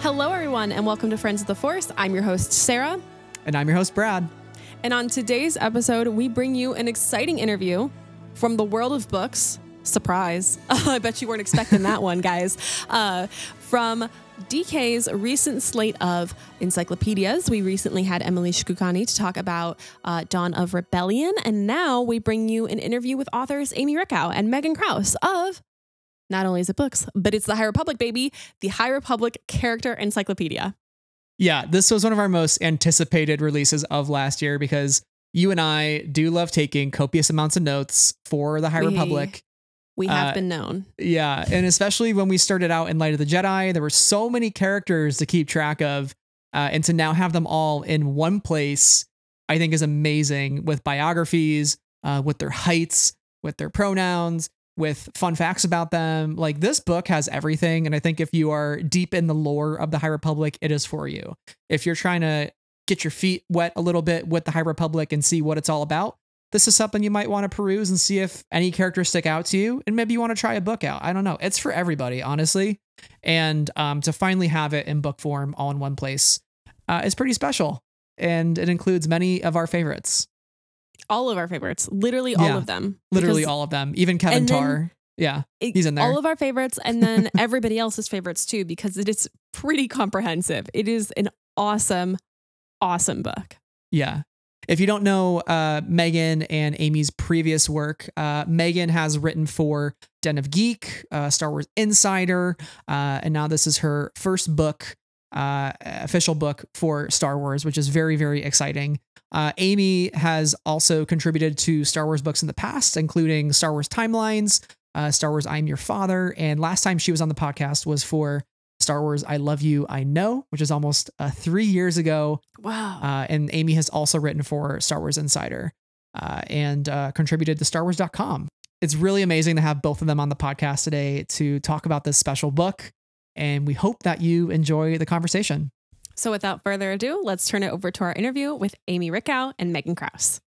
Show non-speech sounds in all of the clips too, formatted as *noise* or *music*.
Hello, everyone, and welcome to Friends of the Force. I'm your host, Sarah. And I'm your host, Brad. And on today's episode, we bring you an exciting interview from the world of books. Surprise. *laughs* I bet you weren't expecting that one, guys. Uh, from DK's recent slate of encyclopedias. We recently had Emily Shkoukani to talk about uh, Dawn of Rebellion. And now we bring you an interview with authors Amy Richau and Megan Crouse of not only is it books, but it's the High Republic, baby, the High Republic Character Encyclopedia. Yeah, this was one of our most anticipated releases of last year because you and I do love taking copious amounts of notes for the High We- Republic. We have Uh, been known. Yeah, and especially when we started out in Light of the Jedi, there were so many characters to keep track of, uh, and to now have them all in one place, I think is amazing. With biographies, uh, with their heights, with their pronouns, with fun facts about them. Like this book has everything, and I think if you are deep in the lore of the High Republic, it is for you. If you're trying to get your feet wet a little bit with the High Republic and see what it's all about, this is something you might want to peruse and see if any characters stick out to you and maybe you want to try a book out. I don't know. It's for everybody honestly. And um, to finally have it in book form all in one place uh, is pretty special. And it includes many of our favorites All of our favorites, literally all Yeah, of them. literally all of them even kevin and then- tar yeah it- he's in there All of our favorites, and then *laughs* everybody else's favorites too, because it is pretty comprehensive. It is an awesome, awesome book. Yeah. If you don't know uh, Megan and Amy's previous work, uh, Megan has written for Den of Geek, uh, Star Wars Insider, uh, and now this is her first book, uh, official book for Star Wars, which is very, very exciting. Uh, Amy has also contributed to Star Wars books in the past, including Star Wars Timelines, uh, Star Wars I'm Your Father, and last time she was on the podcast was for Star Wars I Love You, I Know, which is almost uh, three years ago. Wow. Uh, and Amy has also written for Star Wars Insider uh, and uh, contributed to StarWars.com. It's really amazing to have both of them on the podcast today to talk about this special book. And we hope that you enjoy the conversation. So, without further ado, let's turn it over to our interview with Amy Richau and Megan Crouse.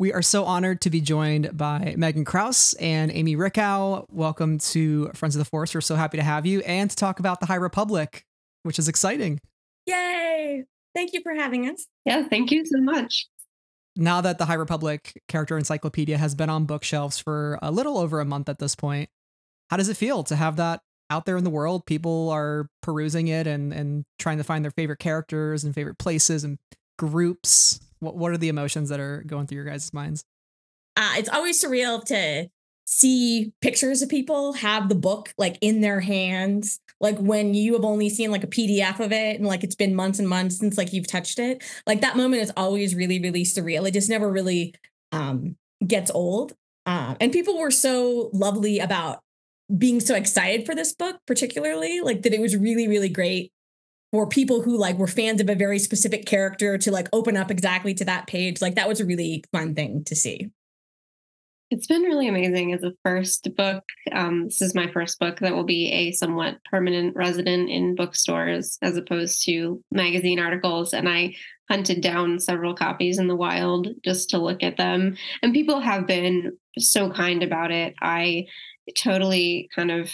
We are so honored to be joined by Megan Crouse and Amy Richau. Welcome to Friends of the Force. We're so happy to have you and to talk about the High Republic, which is exciting. Yay! Thank you for having us. Yeah, thank you so much. now that the High Republic Character Encyclopedia has been on bookshelves for a little over a month at this point, how does it feel to have that out there in the world? People are perusing it and and trying to find their favorite characters and favorite places and groups. What what are the emotions that are going through your guys' minds? Uh, it's always surreal to see pictures of people have the book like in their hands like when you have only seen like a pdf of it and like it's been months and months since like you've touched it like that moment is always really really surreal it just never really um gets old um and people were so lovely about being so excited for this book particularly like that it was really really great for people who like were fans of a very specific character to like open up exactly to that page like that was a really fun thing to see It's been really amazing as a first book. Um, this is my first book that will be a somewhat permanent resident in bookstores as opposed to magazine articles. And I hunted down several copies in the wild just to look at them. And people have been so kind about it. I totally kind of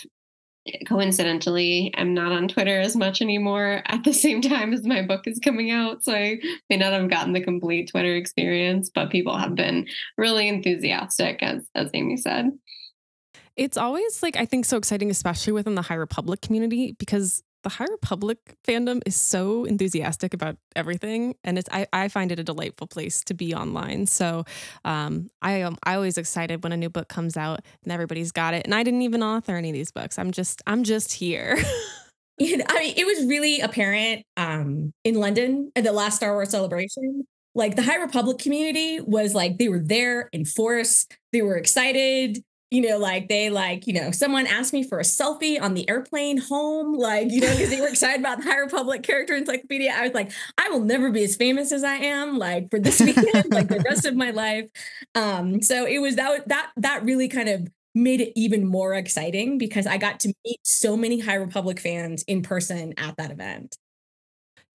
coincidentally am not on Twitter as much anymore at the same *laughs* time as my book is coming out. So I may not have gotten the complete Twitter experience, but people have been really enthusiastic, as as Amy said. It's always like, I think, so exciting, especially within the High Republic community, because the High Republic fandom is so enthusiastic about everything, and it's I, I find it a delightful place to be online. So um, I am I always excited when a new book comes out and everybody's got it, and I didn't even author any of these books. I'm just I'm just here. *laughs* Know, I mean, it was really apparent um, in London at the last Star Wars celebration. Like the High Republic community was like they were there in force. They were excited. You know, like they like you know someone asked me for a selfie on the airplane home, like you know because they were excited about the High Republic character encyclopedia. I was like, I will never be as famous as I am, like for this weekend, like the rest of my life. Um, so it was that that that really kind of made it even more exciting because I got to meet so many High Republic fans in person at that event.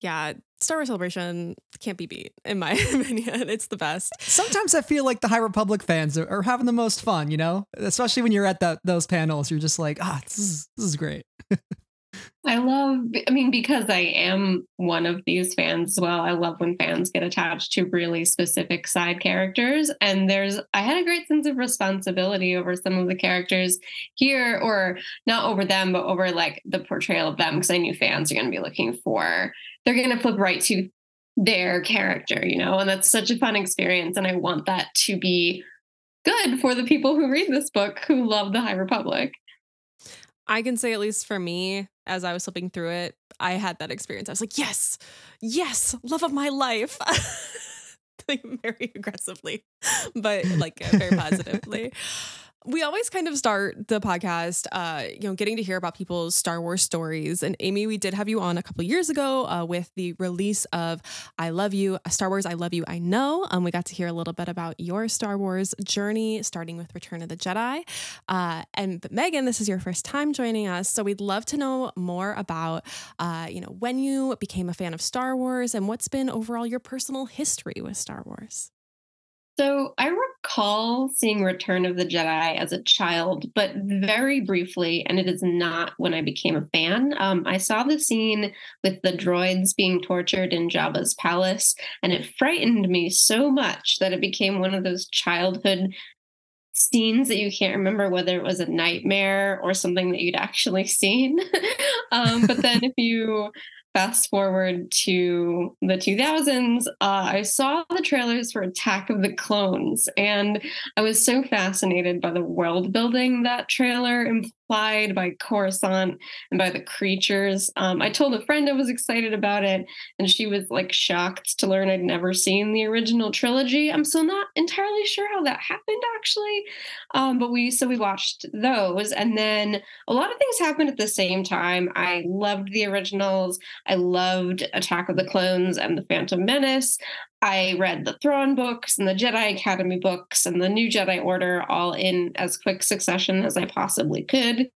Yeah, Star Wars Celebration can't be beat, in my *laughs* opinion. It's the best. Sometimes I feel like the High Republic fans are, are having the most fun, you know? Especially when you're at that those panels, you're just like, ah, this is this is great. *laughs* I love, I mean, because I am one of these fans as well, I love when fans get attached to really specific side characters. And there's, I had a great sense of responsibility over some of the characters here, or not over them, but over like the portrayal of them, because I knew fans are going to be looking for, they're going to flip right to their character, you know, and that's such a fun experience. And I want that to be good for the people who read this book who love the High Republic. I can say, at least for me, as I was flipping through it, I had that experience. I was like, yes, yes, love of my life. *laughs* like very aggressively, but like very *laughs* positively we always kind of start the podcast, uh, you know, getting to hear about people's Star Wars stories. And Amy, we did have you on a couple years ago uh, with the release of "I Love You," Star Wars "I Love You." I know. Um, we got to hear a little bit about your Star Wars journey, starting with Return of the Jedi. Uh, and Megan, this is your first time joining us, so we'd love to know more about, uh, you know, when you became a fan of Star Wars and what's been overall your personal history with Star Wars. So I recall seeing Return of the Jedi as a child, but very briefly, and it is not when I became a fan. Um, I saw the scene with the droids being tortured in Jabba's palace, and it frightened me so much that it became one of those childhood scenes that you can't remember whether it was a nightmare or something that you'd actually *laughs* seen. *laughs* um, but then if you fast forward to the 2000s, uh, I saw the trailers for Attack of the Clones, and I was so fascinated by the world building that trailer implied by Coruscant and by the creatures. Um, I told a friend I was excited about it, and she was like shocked to learn I'd never seen the original trilogy. I'm still not entirely sure how that happened, actually. Um, but we so we watched those, and then a lot of things happened at the same time. I loved the originals. I loved Attack of the Clones and The Phantom Menace. I read the Thrawn books and the Jedi Academy books and the New Jedi Order all in as quick succession as I possibly could.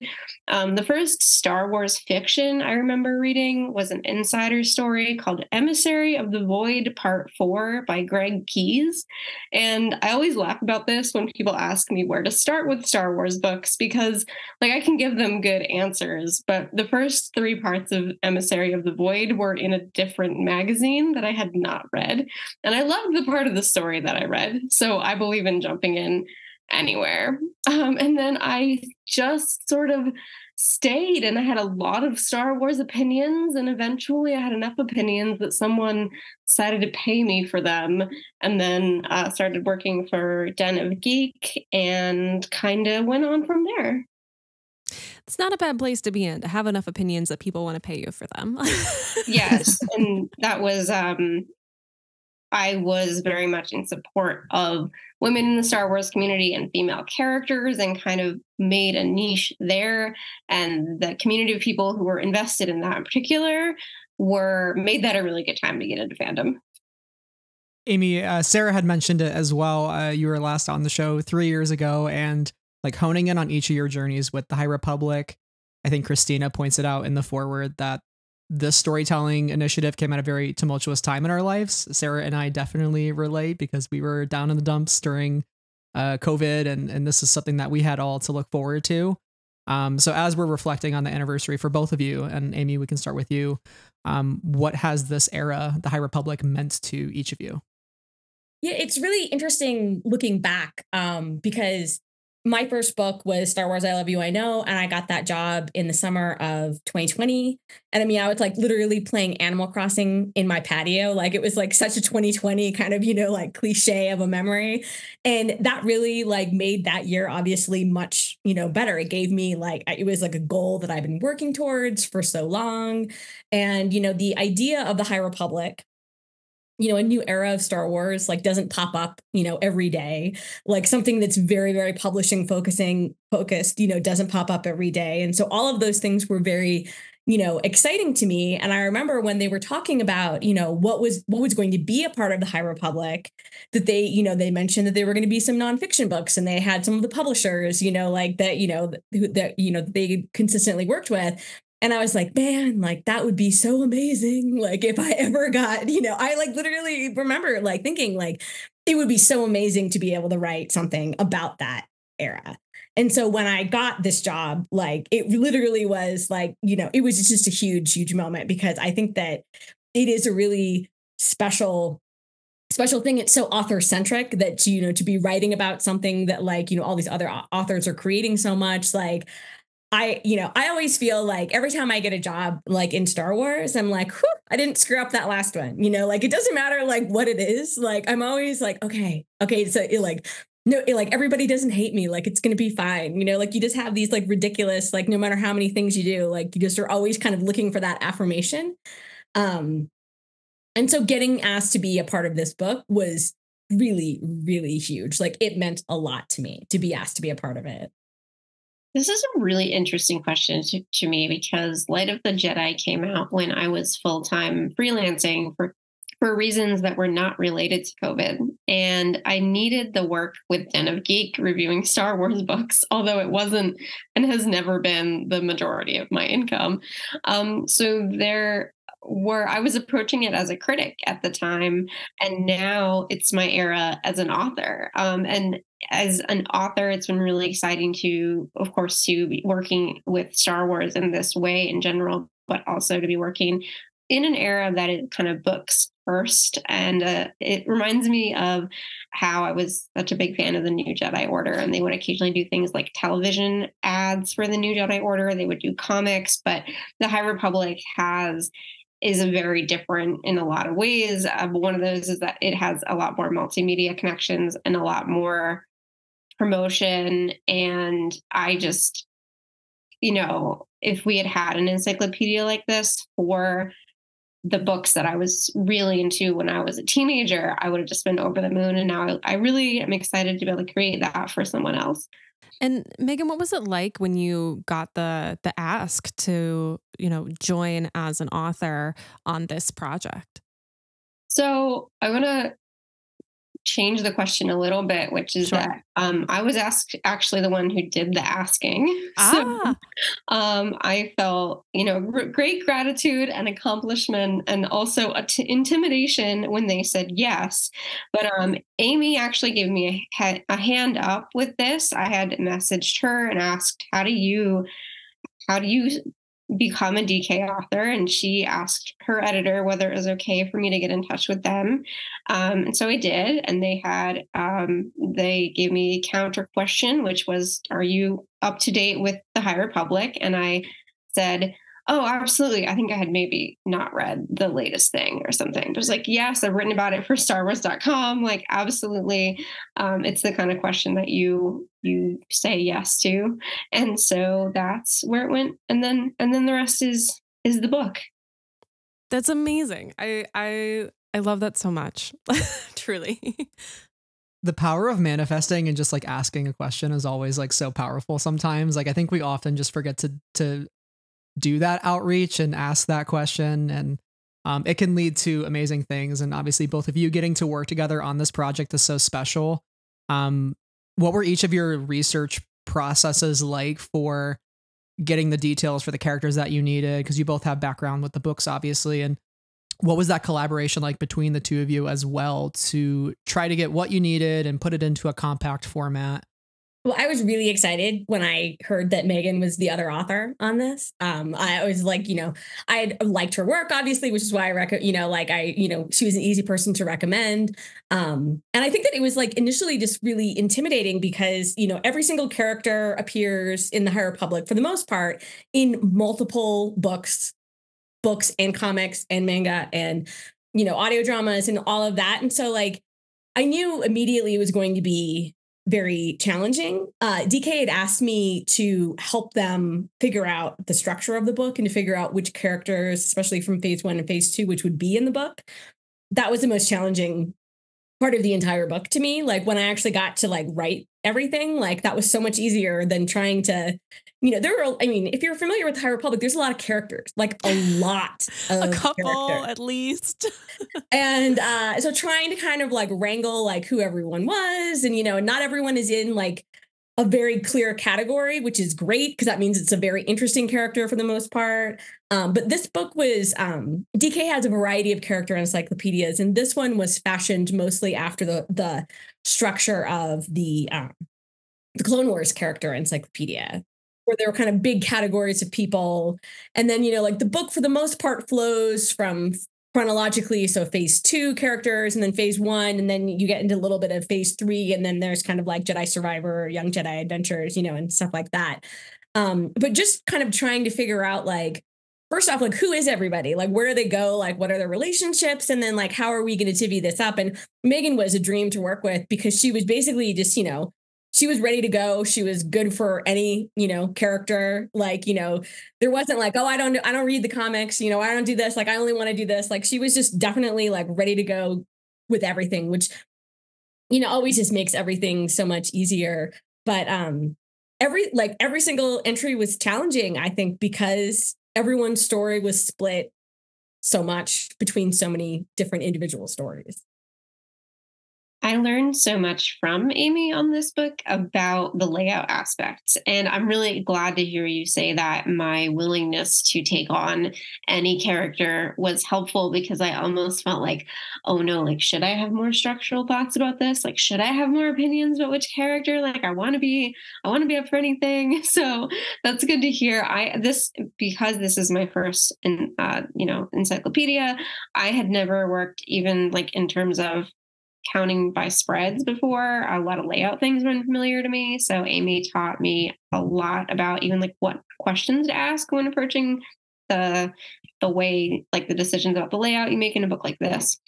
Um, the first Star Wars fiction I remember reading was an insider story called Emissary of the Void Part 4 by Greg Keyes. And I always laugh about this when people ask me where to start with Star Wars books because, like, I can give them good answers, but the first three parts of Emissary of the Void were in a different magazine that I had not read. And I loved the part of the story that I read. So I believe in jumping in anywhere. Um, and then I just sort of stayed and I had a lot of Star Wars opinions. And eventually I had enough opinions that someone decided to pay me for them. And then uh, started working for Den of Geek and kind of went on from there. It's not a bad place to be in to have enough opinions that people want to pay you for them. *laughs* yes. And that was um, I was very much in support of women in the Star Wars community and female characters and kind of made a niche there. And the community of people who were invested in that in particular were made that a really good time to get into fandom. Amy, uh, Sarah had mentioned it as well. Uh, you were last on the show three years ago and like honing in on each of your journeys with the High Republic. I think Christina points it out in the foreword that this storytelling initiative came at a very tumultuous time in our lives. Sarah and I definitely relate because we were down in the dumps during uh, COVID, and and this is something that we had all to look forward to. Um, so as we're reflecting on the anniversary for both of you, and Amy, we can start with you. Um, what has this era, the High Republic, meant to each of you? Yeah, it's really interesting looking back um, because my first book was Star Wars I Love You I Know and I got that job in the summer of 2020 and I mean I was like literally playing Animal Crossing in my patio. Like it was like such a 2020 kind of you know like cliche of a memory. And that really like made that year obviously much you know better. It gave me like it was like a goal that I've been working towards for so long. And you know the idea of the High Republic you know a new era of star wars like doesn't pop up you know every day. Like something that's very very publishing focusing focused you know doesn't pop up every day. And so all of those things were very you know exciting to me. And i remember when they were talking about you know what was what was going to be a part of the high republic that they you know they mentioned that there were going to be some nonfiction books and they had some of the publishers you know like that you know that you know they consistently worked with And I was like, man, like that would be so amazing. Like if I ever got, you know, I like literally remember like thinking like it would be so amazing to be able to write something about that era. And so when I got this job, like it literally was like, you know, it was just a huge, huge moment because I think that it is a really special special thing it's so author centric that you know to be writing about something that like you know all these other authors are creating so much like I, you know, I always feel like every time I get a job like in Star Wars, I'm like, I didn't screw up that last one. You know, like it doesn't matter like what it is. Like I'm always like, okay, okay, so it, like no, it, like everybody doesn't hate me. Like it's gonna be fine. You know, like you just have these like ridiculous, like no matter how many things you do, like you just are always kind of looking for that affirmation. Um, and so getting asked to be a part of this book was really, really huge. Like it meant a lot to me to be asked to be a part of it. This is a really interesting question to, to me because Light of the Jedi came out when I was full time freelancing for for reasons that were not related to COVID. And I needed the work with Den of Geek reviewing *laughs* Star Wars books, although it wasn't and has never been the majority of my income. Um, so there were, I was approaching it as a critic at the time, and now it's my era as an author. Um, and as an author, it's been really exciting to, of course, to be working with Star Wars in this way in general, but also to be working in an era that is kind of books first. And uh, it reminds me of how I was such a big fan of the New Jedi Order, and they would occasionally do things like television ads for the New Jedi Order. They would do comics, but the High Republic has is very different in a lot of ways. Uh, one of those is that it has a lot more multimedia connections and a lot more promotion. And I just, you know, if we had had an encyclopedia like this for the books that I was really into when I was a teenager, I would have just been over the moon. And now I, I really am excited to be able to create that for someone else. And Megan, what was it like when you got the the ask to, you know, join as an author on this project? So I want to change the question a little bit, which is sure. that um, I was asked actually the one who did the asking. *laughs* Ah. So um, I felt, you know, great gratitude and accomplishment and also intimidation when they said yes. But um, Amy actually gave me a, a hand up with this. I had messaged her and asked, how do you how do you become a DK author, and she asked her editor whether it was okay for me to get in touch with them. Um, and so I did, and they had um, they gave me a counter question, which was, "Are you up to date with the High Republic?" And I said, oh, absolutely. I think I had maybe not read the latest thing or something. It was like, yes, I've written about it for StarWars.com. Like, absolutely. Um, it's the kind of question that you you say yes to. And so that's where it went. And then and then the rest is is the book. That's amazing. I I I love that so much. *laughs* Truly. the power of manifesting and just like asking a question is always like so powerful sometimes like i think we often just forget to to do that outreach and ask that question and um, it can lead to amazing things and obviously both of you getting to work together on this project is so special. Um, what were each of your research processes like for getting the details for the characters that you needed? Because you both have background with the books obviously and what was that collaboration like between the two of you as well to try to get what you needed and put it into a compact format well, I was really excited when I heard that Megan was the other author on this. Um, I was like, you know, I liked her work, obviously, which is why I recommend, you know, like I, you know, she was an easy person to recommend. Um, and I think that it was like initially just really intimidating because, you know, every single character appears in the High Republic for the most part in multiple books, books and comics and manga and, you know, audio dramas and all of that. And so like I knew immediately it was going to be very challenging. Uh, DK had asked me to help them figure out the structure of the book and to figure out which characters, especially from phase one and phase two, which would be in the book. That was the most challenging part of the entire book to me. Like when I actually got to like write everything, like that was so much easier than trying to, you know, there are, I mean, if you're familiar with the High Republic, there's a lot of characters, like a lot *laughs* a couple characters. at least. *laughs* and uh, so trying to kind of like wrangle like who everyone was and, you know, not everyone is in like a very clear category, which is great because that means it's a very interesting character for the most part. Um, but this book was um, DK has a variety of character encyclopedias, and this one was fashioned mostly after the the structure of the um, the Clone Wars character encyclopedia, where there were kind of big categories of people, and then you know like the book for the most part flows from chronologically so phase two characters and then phase one and then you get into a little bit of phase three and then there's kind of like jedi survivor young jedi adventures you know and stuff like that. Um but just kind of trying to figure out like first off like who is everybody? Like where do they go? Like what are their relationships? And then like how are we going to divvy this up? And megan was a dream to work with because she was basically just you know she was ready to go. She was good for any, you know, character. Like, you know, there wasn't like, oh, I don't, I don't read the comics. You know, I don't do this. Like, I only want to do this. Like, she was just definitely like ready to go with everything, which, you know, always just makes everything so much easier. But um, every like every single entry was challenging. I think because everyone's story was split so much between so many different individual stories. I learned so much from Amy on this book about the layout aspects. And I'm really glad to hear you say that my willingness to take on any character was helpful because I almost felt like, oh no, like, should I have more structural thoughts about this? Like, should I have more opinions about which character? Like, I want to be, I want to be up for anything. *laughs* So that's good to hear. I, this, because this is my first, in, uh, you know, encyclopedia, I had never worked even like in terms of counting by spreads before. A lot of layout things were familiar to me. So Amy taught me a lot about even like what questions to ask when approaching the the way like the decisions about the layout you make in a book like this.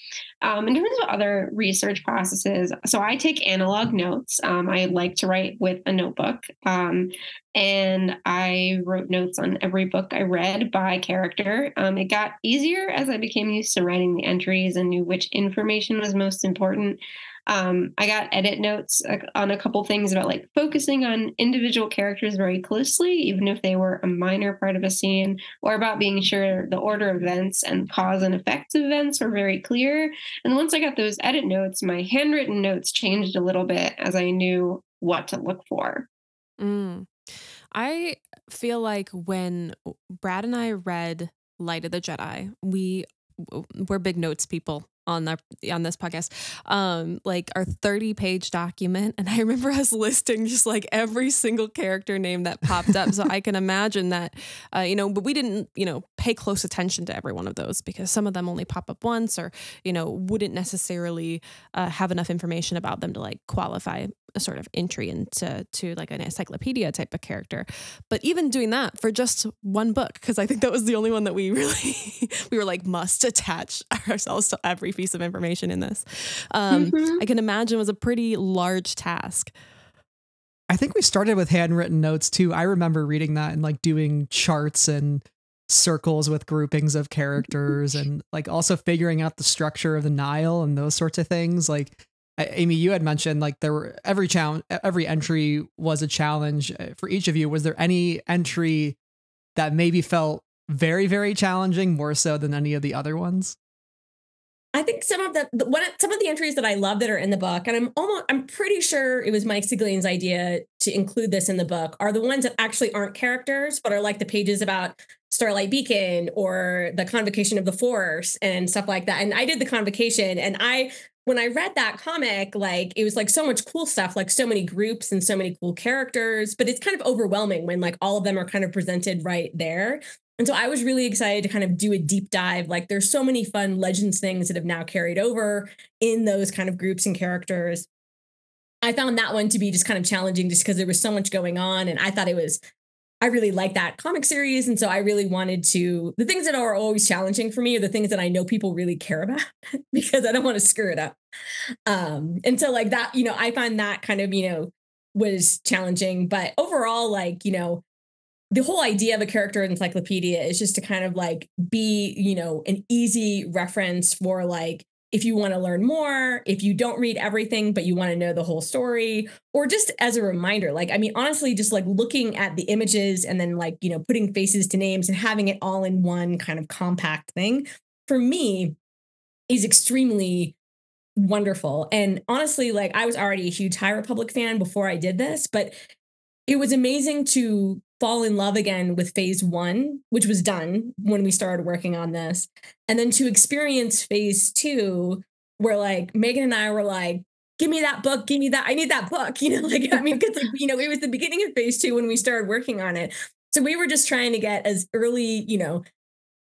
Um, in terms of other research processes so i take analog notes. Um, i like to write with a notebook. Um, and i wrote notes on every book i read by character. Um, it got easier as i became used to writing the entries and knew which information was most important um, I got edit notes uh, on a couple things about like focusing on individual characters very closely, even if they were a minor part of a scene, or about being sure the order of events and cause and effects of events were very clear. And once I got those edit notes, my handwritten notes changed a little bit as I knew what to look for. Mm. I feel like when Brad and I read Light of the Jedi, we we're big notes people on our on this podcast um like our 30 page document and i remember us listing just like every single character name that popped up so i can imagine that uh, you know but we didn't you know pay close attention to every one of those because some of them only pop up once or you know wouldn't necessarily uh, have enough information about them to like qualify a sort of entry into to like an encyclopedia type of character. But even doing that for just one book, because I think that was the only one that we *laughs* really we were like must attach ourselves to every piece of information in this. Um, mm-hmm. I can imagine was a pretty large task. I think we started with handwritten notes too. I remember reading that and like doing charts and circles with groupings of characters and like also figuring out the structure of the Nihil and those sorts of things. Like Amy, you had mentioned like there were every challenge, every entry was a challenge uh, for each of you. Was there any entry that maybe felt very, very challenging, more so than any of the other ones? I think some of the, one some of the entries that I love that are in the book, and I'm almost I'm pretty sure it was Mike Siglain's idea to include this in the book, are the ones that actually aren't characters, but are like the pages about Starlight Beacon or the convocation of the Force and stuff like that. And I did the convocation, and I when I read that comic, like it was like so much cool stuff, like so many groups and so many cool characters, but it's kind of overwhelming when like all of them are kind of presented right there. And so I was really excited to kind of do a deep dive. Like there's so many fun legends things that have now carried over in those kind of groups and characters. I found that one to be just kind of challenging just because there was so much going on. And I thought it was I really like that comic series. And so I really wanted to, the things that are always challenging for me are the things that I know people really care about *laughs* because I don't want to screw it up. Um, and so, like that, you know, I find that kind of, you know, was challenging. But overall, like, you know, the whole idea of a character encyclopedia is just to kind of like be, you know, an easy reference for like if you want to learn more, if you don't read everything, but you want to know the whole story, or just as a reminder, like, I mean, honestly, just like looking at the images and then like, you know, putting faces to names and having it all in one kind of compact thing for me is extremely wonderful. And honestly, like, I was already a huge High Republic fan before I did this, but it was amazing to fall in love again with phase one, which was done when we started working on this. And then to experience phase two, where like Megan and I were like, give me that book, give me that, I need that book. *laughs* You know, like, I mean, because like, you know, it was the beginning of phase two when we started working on it. So we were just trying to get as early, you know,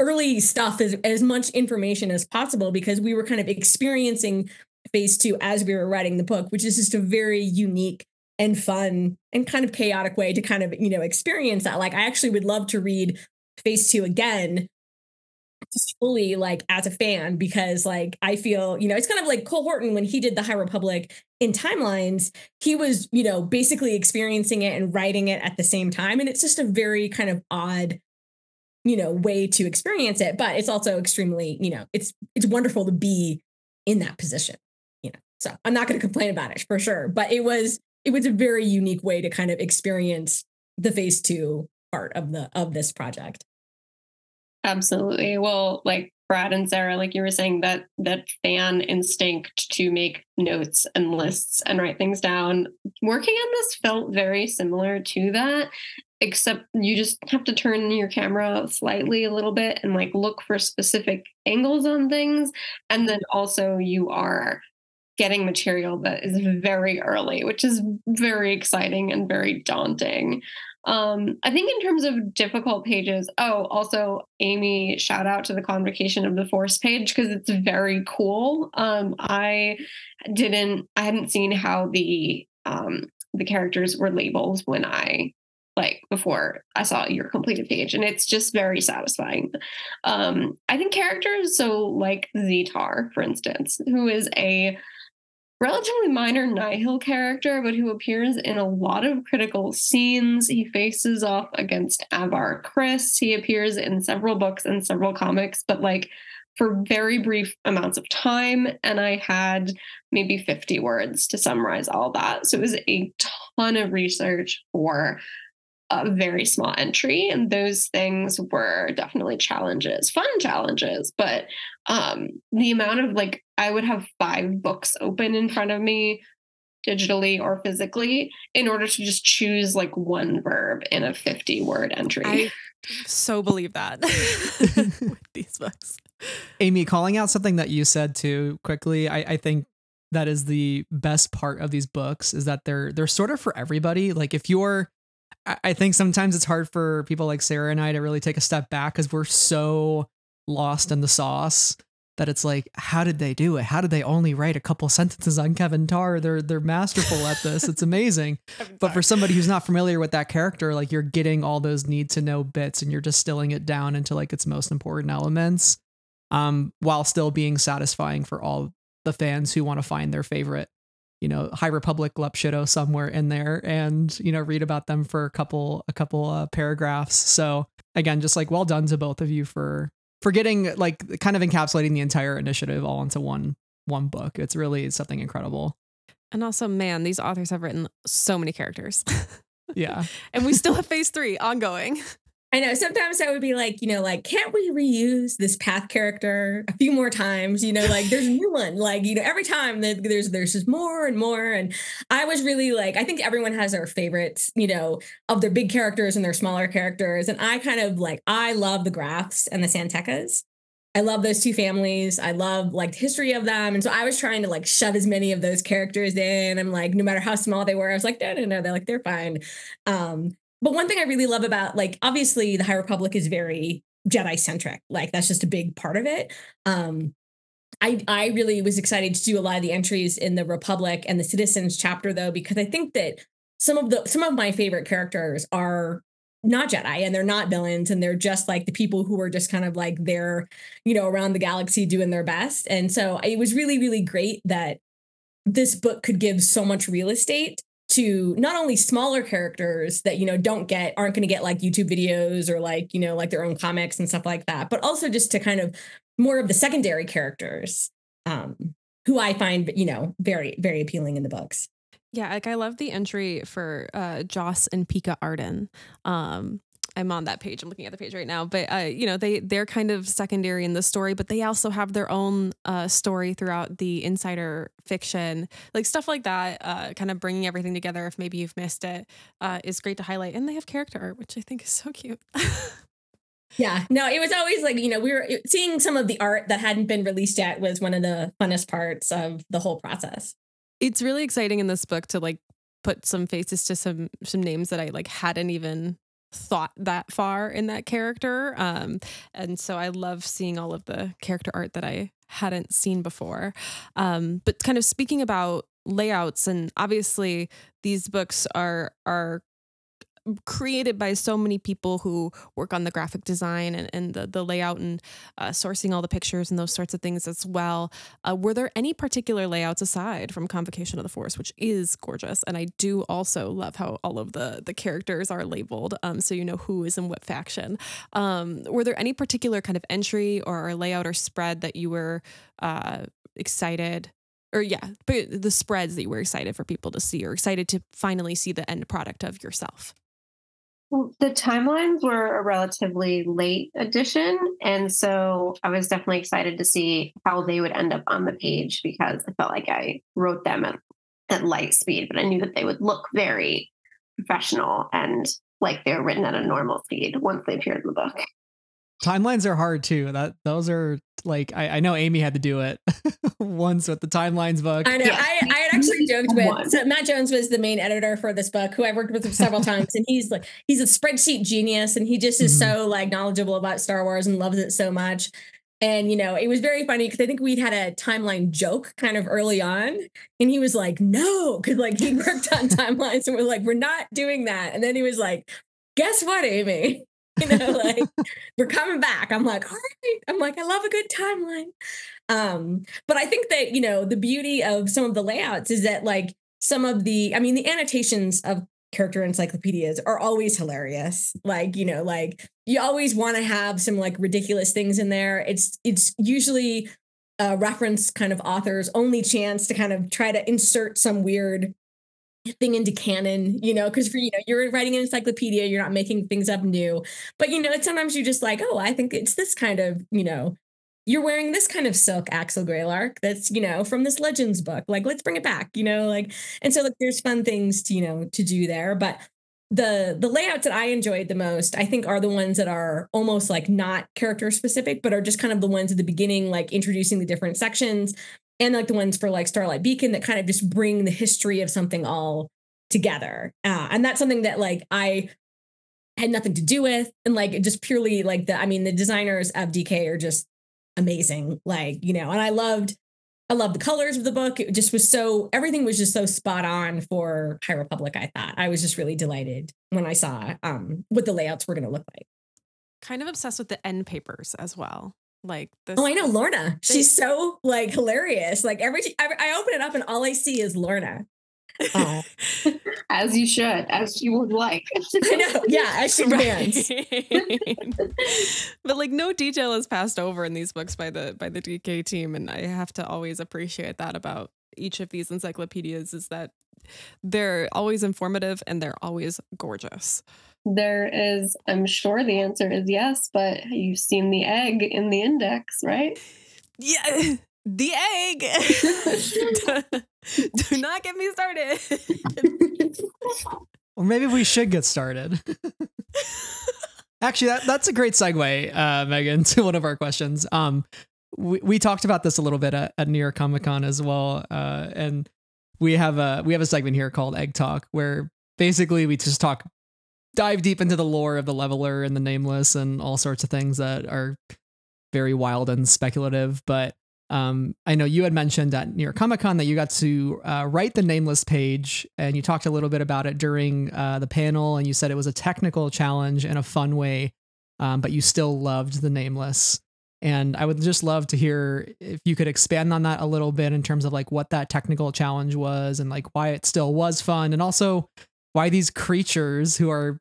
early stuff as, as much information as possible because we were kind of experiencing phase two as we were writing the book, which is just a very unique and fun and kind of chaotic way to kind of, you know, experience that. Like I actually would love to read phase two again just fully like as a fan because like I feel, you know, it's kind of like Cole Horton when he did the High Republic in timelines, he was, you know, basically experiencing it and writing it at the same time. And it's just a very kind of odd, you know, way to experience it. But it's also extremely, you know, it's it's wonderful to be in that position. You know, so I'm not going to complain about it for sure. But it was it was a very unique way to kind of experience the phase two part of the of this project. Absolutely. Well like brad and sarah like you were saying that that fan instinct to make notes and lists and write things down working on this felt very similar to that except you just have to turn your camera slightly a little bit and like look for specific angles on things. And then also you are getting material that is very early, which is very exciting and very daunting. Um, I think in terms of difficult pages, oh, also Amy, shout out to the convocation of the force page because it's very cool. Um, I didn't, I hadn't seen how the um, the characters were labeled when I like before I saw your completed page, and it's just very satisfying. Um, I think characters, so like Zeetar, for instance, who is a relatively minor Nihil character, but who appears in a lot of critical scenes. He faces off against Avar Kriss. He appears in several books and several comics, but like for very brief amounts of time. And I had maybe 50 words to summarize all that. So it was a ton of research for a very small entry and those things were definitely challenges fun challenges but um the amount of like i would have five books open in front of me digitally or physically in order to just choose like one verb in a 50 word entry. I so believe that. *laughs* With these books. Amy calling out something that you said too quickly I, I think that is the best part of these books is that they're they're sort of for everybody. Like if you're I think sometimes it's hard for people like Sarah and I to really take a step back because we're so lost in the sauce that it's like, how did they do it? How did they only write a couple sentences on Keven Tarr? They're they're masterful at this. It's amazing. *laughs* but for somebody who's not familiar with that character, like you're getting all those need to know bits and you're distilling it down into like its most important elements, um, while still being satisfying for all the fans who want to find their favorite you know High Republic Lepshido somewhere in there and you know read about them for a couple a couple uh, paragraphs. So again, just like well done to both of you for for getting like kind of encapsulating the entire initiative all into one one book. It's really something incredible. And also, man, these authors have written so many characters. *laughs* yeah. and we still have phase three ongoing. I know sometimes I would be like, you know, like, can't we reuse this path character a few more times? You know, like there's a new *laughs* one. Like, you know, every time there's there's just more and more. And I was really like, I think everyone has their favorites, you know, of their big characters and their smaller characters. And I kind of like, I love the Grafs and the San Tekkas. I love those two families. I love like the history of them. And so I was trying to like shove as many of those characters in. I'm like, no matter how small they were, I was like, no, no, no, they're like, they're fine. Um, but one thing I really love about like obviously the High Republic is very Jedi centric. Like that's just a big part of it. Um I I really was excited to do a lot of the entries in the Republic and the Citizens chapter though because I think that some of the some of my favorite characters are not Jedi and they're not villains and they're just like the people who are just kind of like they're, you know, around the galaxy doing their best. And so it was really, really great that this book could give so much real estate to not only smaller characters that you know don't get aren't going to get like YouTube videos or like you know like their own comics and stuff like that, but also just to kind of more of the secondary characters um, who I find you know very very appealing in the books. Yeah, like I love the entry for uh, Joss and Pikka Adren. Um, I'm on that page. I'm looking at the page right now, but uh, you know, they they're kind of secondary in the story, but they also have their own uh, story throughout the insider fiction, like stuff like that. Uh, kind of bringing everything together. If maybe you've missed it, uh, is great to highlight, and they have character art, which I think is so cute. *laughs* Yeah, no, it was always like, you know, we were seeing some of the art that hadn't been released yet was one of the funnest parts of the whole process. It's really exciting in this book to like put some faces to some some names that I like hadn't even thought that far in that character. Um, and so I love seeing all of the character art that I hadn't seen before. Um, but kind of speaking about layouts and obviously these books are are created by so many people who work on the graphic design and, and the, the layout and uh, sourcing all the pictures and those sorts of things as well. Uh, were there any particular layouts aside from Convocation of the Force, which is gorgeous? And I do also love how all of the, the characters are labeled um, so you know who is in what faction. Um, were there any particular kind of entry or layout or spread that you were uh, excited or yeah, but the spreads that you were excited for people to see or excited to finally see the end product of yourself? The timelines were a relatively late addition. And so I was definitely excited to see how they would end up on the page because I felt like I wrote them at, at light speed, but I knew that they would look very professional and like they were written at a normal speed once they appeared in the book. Timelines are hard too. That those are like I, I know Amy had to do it *laughs* once with the timelines book. I know. Yeah. I, I had actually joked with so Matt Jones was the main editor for this book, who I worked with several *laughs* times, and he's like he's a spreadsheet genius, and he just is mm-hmm. so like knowledgeable about Star Wars and loves it so much. And you know, it was very funny because I think we'd had a timeline joke kind of early on, and he was like, "No," because like he *laughs* worked on timelines, and we're like, "We're not doing that." And then he was like, "Guess what, Amy?" *laughs* you know, like we're coming back. I'm like, all right. I'm like, I love a good timeline. Um, but I think that, you know, the beauty of some of the layouts is that like some of the, I mean, the annotations of character encyclopedias are always hilarious. Like, you know, like you always want to have some like ridiculous things in there. It's it's usually a reference kind of author's only chance to kind of try to insert some weird thing into canon, you know, because for you know, you're writing an encyclopedia, you're not making things up new. But you know, sometimes you're just like, oh, I think it's this kind of, you know, you're wearing this kind of silk Axel Greylark that's, you know, from this legends book. Like, let's bring it back, you know, like, and so like there's fun things to, you know, to do there. But the the layouts that I enjoyed the most, I think, are the ones that are almost like not character specific, but are just kind of the ones at the beginning, like introducing the different sections, and like the ones for like Starlight Beacon that kind of just bring the history of something all together. Uh, and that's something that like I had nothing to do with. And like just purely like the, I mean, the designers of DK are just amazing. Like, you know, and I loved, I loved the colors of the book. It just was so, everything was just so spot on for High Republic, I thought. I was just really delighted when I saw um, what the layouts were going to look like. Kind of obsessed with the end papers as well. Like this. Oh, I know Lourna. They, She's so like hilarious. Like every I, I open it up and all I see is Lourna. Oh. *laughs* as you should, as you would like. I know. Yeah, as she *laughs* demands. *laughs* but like no detail is passed over in these books by the by the DK team, and I have to always appreciate that about each of these encyclopedias is that they're always informative and they're always gorgeous. There is, I'm sure the answer is yes, but you've seen the egg in the index, right? Yeah, *laughs* the egg. do, *laughs* do not get me started. *laughs* or maybe we should get started. Actually, that, that's a great segue, uh, Megan, to one of our questions. Um, we, we talked about this a little bit at, at New York Comic Con as well, uh, and we have a we have a segment here called Egg Talk, where basically we just talk dive deep into the lore of the leveler and the nameless and all sorts of things that are very wild and speculative. But um, I know you had mentioned at New York Comic Con that you got to uh, write the nameless page, and you talked a little bit about it during uh, the panel, and you said it was a technical challenge in a fun way, um, but you still loved the nameless. And I would just love to hear if you could expand on that a little bit in terms of like what that technical challenge was and like why it still was fun, and also why these creatures who are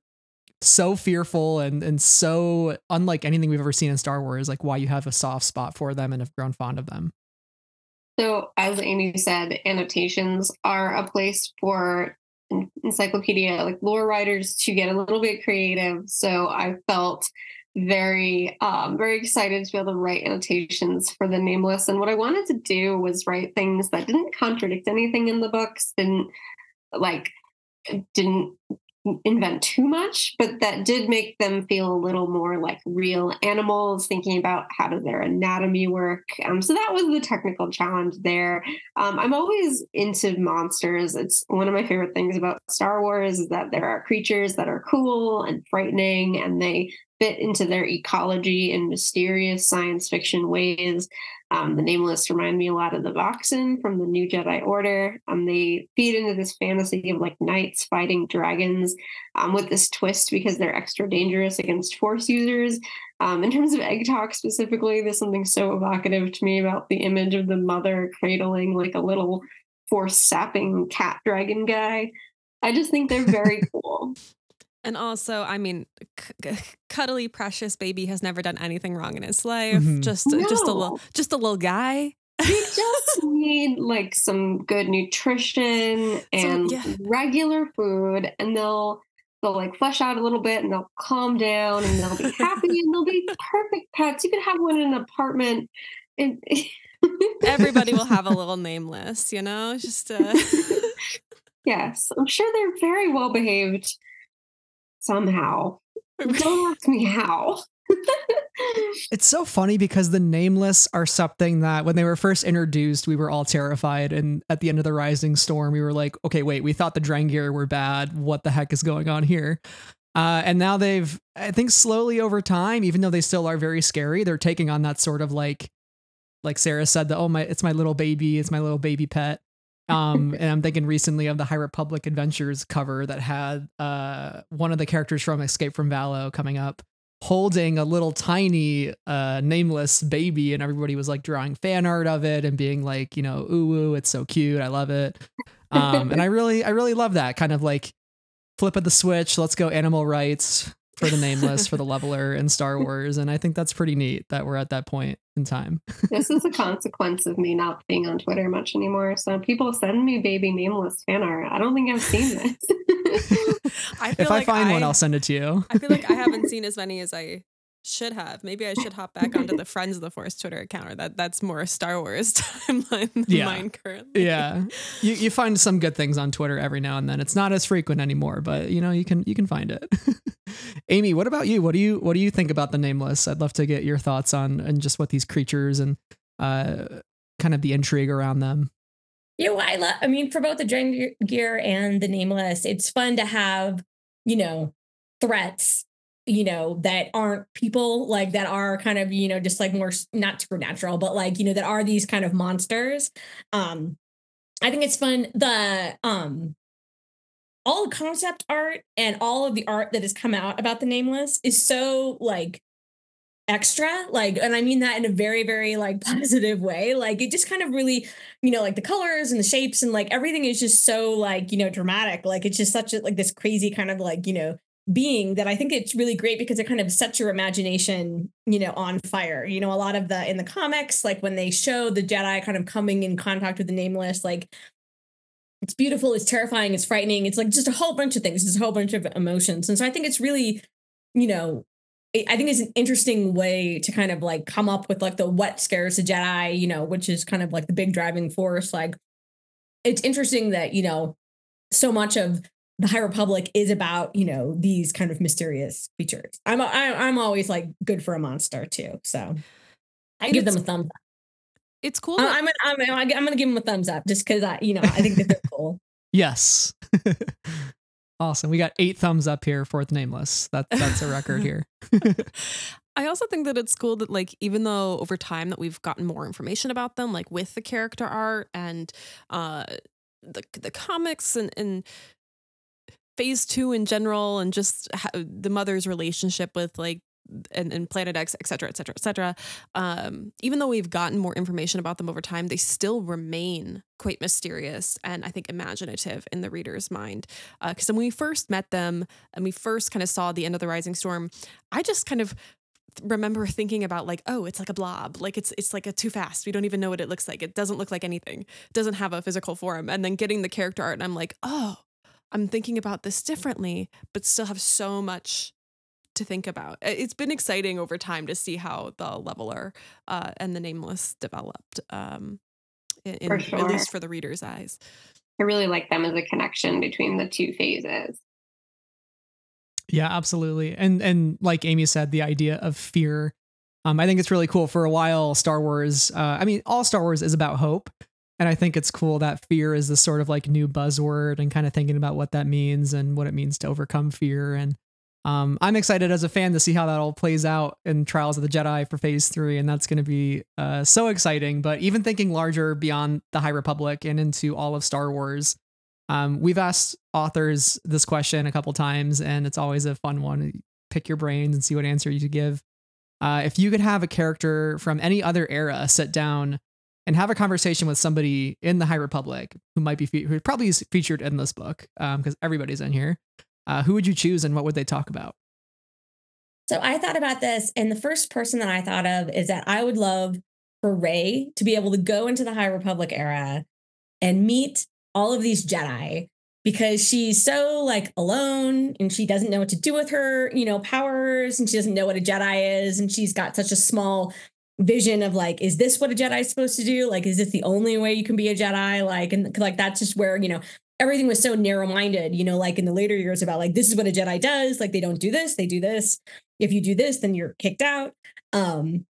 so fearful and and so unlike anything we've ever seen in Star Wars, like why you have a soft spot for them and have grown fond of them. So, as Amy said, annotations are a place for encyclopedia like lore writers to get a little bit creative. So I felt very um very excited to be able to write annotations for the nameless and what i wanted to do was write things that didn't contradict anything in the books didn't like didn't invent too much, but that did make them feel a little more like real animals, thinking about how does their anatomy work. Um, so that was the technical challenge there. Um, I'm always into monsters. It's one of my favorite things about Star Wars is that there are creatures that are cool and frightening and they fit into their ecology in mysterious science fiction ways. Um, the Nameless remind me a lot of the Voxyn from the New Jedi Order. Um, they feed into this fantasy of like knights fighting dragons um, with this twist because they're extra dangerous against Force users. Um, in terms of egg talk specifically, there's something so evocative to me about the image of the mother cradling like a little Force sapping cat dragon guy. I just think they're very *laughs* cool. And also, I mean, c- cuddly, precious baby has never done anything wrong in his life. Mhm. Just, just a little, just a little guy. they *laughs* just need like some good nutrition and yeah. regular food and they'll they'll like flesh out a little bit and they'll calm down and they'll be happy and they'll be perfect pets you could have one in an apartment and *laughs* Everybody will have a little nameless, you know. Just uh, *laughs* yes i'm sure they're very well behaved somehow *laughs* don't ask me how *laughs* It's so funny because the nameless are something that when they were first introduced, we were all terrified. And at the end of the Rising Storm, we were like, okay, wait, we thought the Drengir were bad. What the heck is going on here? Uh, and now they've, I think, slowly over time, even though they still are very scary, they're taking on that sort of like, like Sarah said, that oh my, it's my little baby, it's my little baby pet. Um, *laughs* and I'm thinking recently of the High Republic Adventures cover that had uh one of the characters from Escape from Valo coming up holding a little tiny uh nameless baby and everybody was like drawing fan art of it and being like you know ooh ooh it's so cute i love it. Um and i *laughs* really i really love that kind of like flip of the switch let's go animal rights for the nameless for the leveler in star wars and i think that's pretty neat that we're at that point in time *laughs* this is a consequence of me not being on Twitter much anymore. So people send me baby nameless fan art. I don't think I've seen *laughs* this. I feel if like i find one i'll send it to you I feel like I haven't seen as many as I should have. Maybe I should hop back onto *laughs* the Friends of the Force Twitter account. Or that that's more a Star Wars *laughs* timeline than Yeah. mine currently. yeah you, you find some good things on twitter every now and then it's not as frequent anymore but you know you can you can find it *laughs* amy what about you what do you what do you think about the nameless i'd love to get your thoughts on and just what these creatures and uh kind of the intrigue around them You know, I love, I mean, for both the Dragon Gear and the Nameless, it's fun to have, you know, threats, you know, that aren't people, like that are kind of, you know, just like more, not supernatural, but like, you know, that are these kind of monsters. Um, I think it's fun. The, um, all the concept art and all of the art that has come out about the Nameless is so like extra like and i mean that in a very very like *laughs* positive way like it just kind of really you know like the colors and the shapes and like everything is just so like you know dramatic like it's just such a like this crazy kind of like you know being that i think it's really great because it kind of sets your imagination you know on fire you know a lot of the in the comics like when they show the jedi kind of coming in contact with the nameless like it's beautiful it's terrifying it's frightening it's like just a whole bunch of things just a whole bunch of emotions and so i think it's really you know I think it's an interesting way to kind of like come up with like the what scares the Jedi, you know, which is kind of like the big driving force. Like, it's interesting that you know so much of the High Republic is about you know these kind of mysterious creatures. I'm I, I'm always like good for a monster too, so I give them a thumbs up. It's cool. I- that- I'm gonna, I'm I'm gonna give them a thumbs up just because I you know I think that they're cool. *laughs* yes *laughs* awesome we got eight thumbs up here for the nameless that that's a record here *laughs* I also think that it's cool that like even though over time that we've gotten more information about them, like with the character art and uh the the comics and and phase two in general and just the mother's relationship with like and, and Planet X, et cetera, et cetera, et cetera. Um, even though we've gotten more information about them over time, they still remain quite mysterious and I think imaginative in the reader's mind. Because when we first met them and we first kind of saw the end of the Rising Storm, I just kind of remember thinking about like oh it's like a blob like it's it's like a too fast we don't even know what it looks like it doesn't look like anything it doesn't have a physical form and then getting the character art and i'm like oh I'm thinking about this differently, but still have so much to think about. It's been exciting over time to see how the leveler uh, and the nameless developed, um, in, sure. at least for the reader's eyes. I really like them as a connection between the two phases. Yeah, absolutely. And and like Amy said, the idea of fear. Um, I think it's really cool. For a while, Star Wars. Uh, I mean, all Star Wars is about hope, and I think it's cool that fear is this sort of like new buzzword, and kind of thinking about what that means and what it means to overcome fear. And um, I'm excited as a fan to see how that all plays out in Trials of the Jedi for Phase Three, and that's going to be uh, so exciting. But even thinking larger beyond the High Republic and into all of Star Wars, um, we've asked authors this question a couple times, and it's always a fun one. Pick your brains and see what answer you give. Uh, if you could have a character from any other era sit down and have a conversation with somebody in the High Republic who might be fe- who probably is featured in this book, because um, everybody's in here, uh, who would you choose and what would they talk about? So I thought about this, and the first person that I thought of is that I would love for Rey to be able to go into the High Republic era and meet all of these Jedi because she's so like alone and she doesn't know what to do with her, you know, powers and she doesn't know what a Jedi is and she's got such a small vision of like is this what a Jedi is supposed to do? Like is this the only way you can be a Jedi? Like and like that's just where, you know, everything was so narrow-minded, you know, like in the later years about like this is what a Jedi does, like they don't do this, they do this. If you do this, then you're kicked out. Um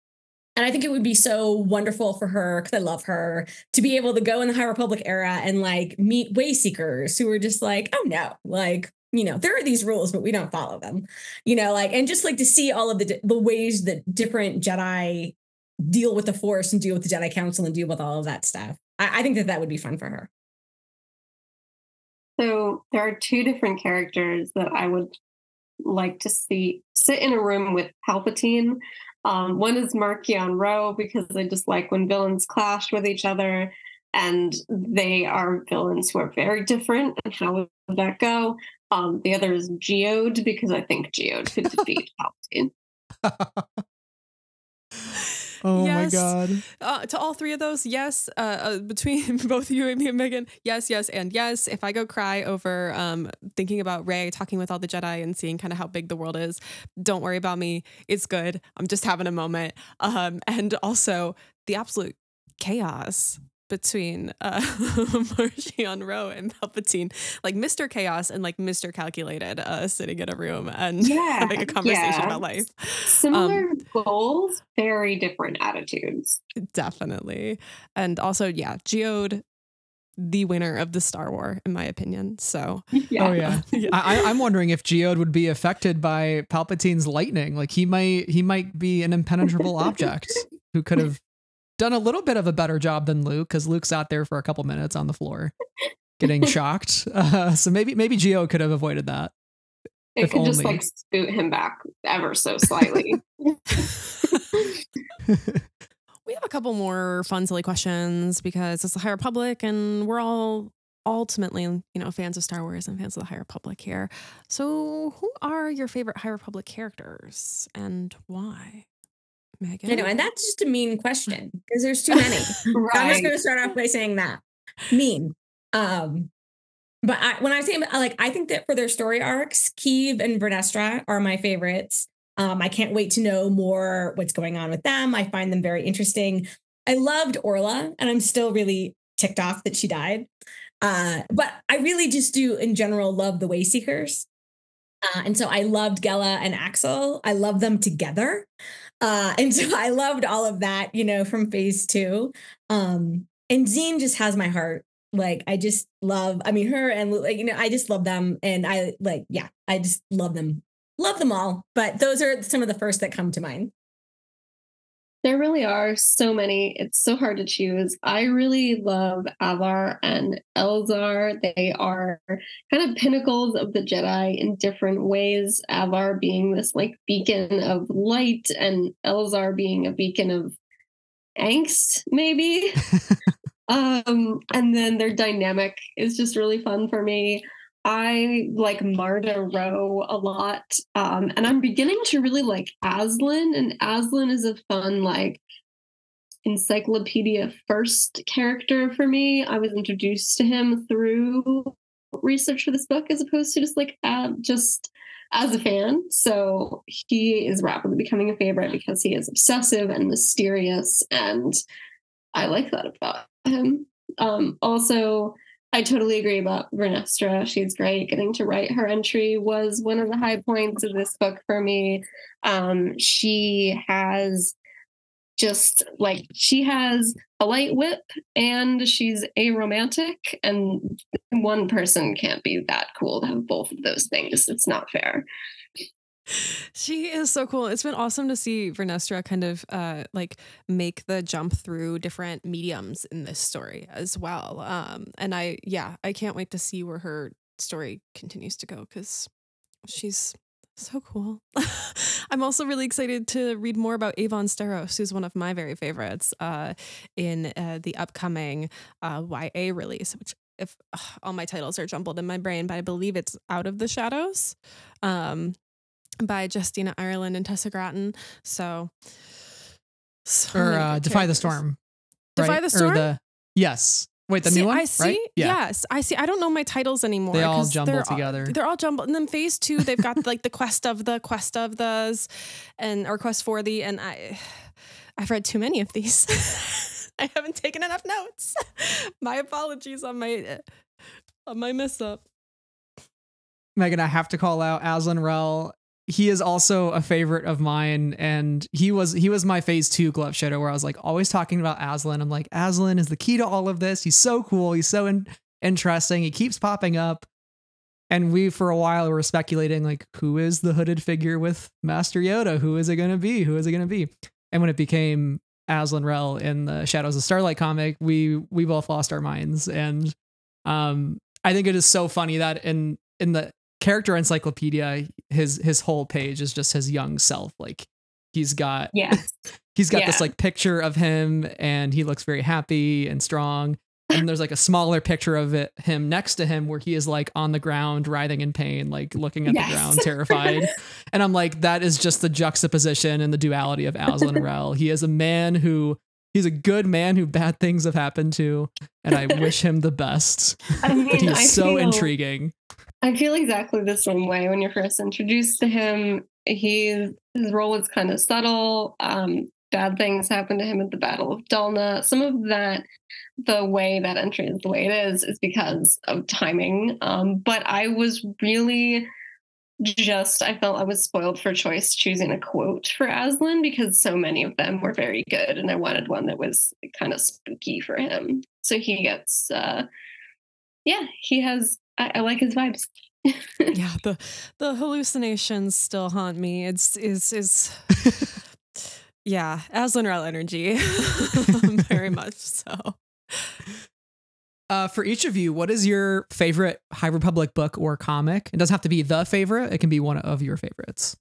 and I think it would be so wonderful for her, because I love her, to be able to go in the High Republic era and like meet way seekers who are just like, oh no, like, you know, there are these rules, but we don't follow them. You know, like, and just like to see all of the the ways that different Jedi deal with the Force and deal with the Jedi Council and deal with all of that stuff. I, I think that that would be fun for her. So there are two different characters that I would like to see sit in a room with Palpatine um, one is Marchion Ro because I just like when villains clash with each other, and they are villains who are very different. And how would that go? Um, the other is Geode because I think Geode could *laughs* defeat Palpatine. *laughs* Oh yes. my god. Uh, to all three of those, yes. Uh, uh, between *laughs* both you and me and Megan, yes, yes, and yes. If I go cry over um, thinking about Rey talking with all the Jedi and seeing kind of how big the world is, don't worry about me. It's good. I'm just having a moment. Um, and also the absolute chaos between uh *laughs* Marchion Ro and Palpatine, like Mr. Chaos and like Mr. Calculated, uh sitting in a room and *laughs* yeah, having a conversation yeah. about life. Similar um, goals, very different attitudes. Definitely. And also, yeah, Geode the winner of the Star War, in my opinion. So, yeah. *laughs* oh yeah, yeah. I, I'm wondering if Geode would be affected by Palpatine's lightning. Like he might, he might be an impenetrable object who could have done a little bit of a better job than Luke because Luke's out there for a couple minutes on the floor *laughs* getting shocked. Uh, so maybe maybe Geo could have avoided that. It could only. just like scoot him back ever so slightly. *laughs* we have a couple more fun, silly questions because it's the High Republic, and we're all ultimately, you know, fans of Star Wars and fans of the High Republic here. So, who are your favorite High Republic characters and why? Megan. I know, and that's just a mean question *laughs* because there's too many. right. I'm just going to start off by saying that mean. Um, but I, when I say like, I think that for their story arcs, Keeve and Vernestra are my favorites. Um, I can't wait to know more what's going on with them. I find them very interesting. I loved Orla, and I'm still really ticked off that she died. Uh, but I really just do, in general, love the Wayseekers. Uh, and so I loved Gella and Axel. I love them together. Uh, and so I loved all of that, you know, from phase two. Um, and Zeen just has my heart. Like I just love, I mean, her and like, you know, I just love them. And I like, yeah, I just love them. Love them all. But those are some of the first that come to mind. There really are so many. It's so hard to choose. I really love Avar and Elzar. They are kind of pinnacles of the Jedi in different ways. Avar being this like beacon of light, and Elzar being a beacon of angst, maybe. *laughs* um, and then their dynamic is just really fun for me. I like Marda Ro a lot. Um, and I'm beginning to really like Aslan, And Aslan is a fun, like, encyclopedia first character for me. I was introduced to him through research for this book as opposed to just like uh, just as a fan. So he is rapidly becoming a favorite because he is obsessive and mysterious, and I like that about him. Um, also, I totally agree about Vernestra. She's great. Getting to write her entry was one of the high points of this book for me. Um, she has just like she has a light whip and she's a romantic and one person can't be that cool to have both of those things it's not fair she is so cool. It's been awesome to see Vernestra kind of uh, like make the jump through different mediums in this story as well. Um, and I, yeah, I can't wait to see where her story continues to go because she's so cool. *laughs* I'm also really excited to read more about Avon Starros, who's one of my very favorites uh, in uh, the upcoming uh, YA release, which if all my titles are jumbled in my brain, but I believe it's Out of the Shadows um, by Justina Ireland and Tessa Gratton. So, so or uh, Defy the Storm. Defy right? the Storm? The, yes. Wait, the see, new one? I see. Right? Yeah. Yes, I see. I don't know my titles anymore. They all jumble together. All, they're all jumbled. And then phase two, they've got like the quest of the quest of those, and or quest for the, and I, I've read too many of these. *laughs* I haven't taken enough notes. *laughs* my apologies on my on my mess up. Megan, I have to call out Aslan Rel he is also a favorite of mine and he was he was my phase two glove shadow where i was like always talking about aslan. I'm like aslan is the key to all of this. He's so cool. He's so in- interesting. He keeps popping up. And we for a while were speculating like who is the hooded figure with master yoda? Who is it going to be? Who is it going to be? And when it became aslan rel in the shadows of starlight comic we we both lost our minds. And um i think it is so funny that in in the character encyclopedia his his whole page is just his young self. Like he's got yeah. *laughs* he's got yeah. this like picture of him and he looks very happy and strong. And there's like a smaller picture of it him next to him where he is like on the ground writhing in pain like looking at yes. the ground terrified. *laughs* And i'm like that is just the juxtaposition and the duality of aslan *laughs* rel. He is a man who he's a good man who bad things have happened to and i wish him the best *laughs* I mean, but he's I so feel, intriguing I feel exactly the same way when you're first introduced to him. He his role is kind of subtle. Um, bad things happen to him at the Battle of Dalna. Some of that, the way that entry is the way it is, is because of timing. Um, but I was really just I felt I was spoiled for choice choosing a quote for Aslan because so many of them were very good, and I wanted one that was kind of spooky for him. So he gets, uh, yeah, he has I, I like his vibes. *laughs* yeah, the the hallucinations still haunt me. It's is is *laughs* yeah, Aslan Rel energy, *laughs* very much so. Uh, for each of you, what is your favorite High Republic book or comic? It doesn't have to be the favorite; it can be one of your favorites.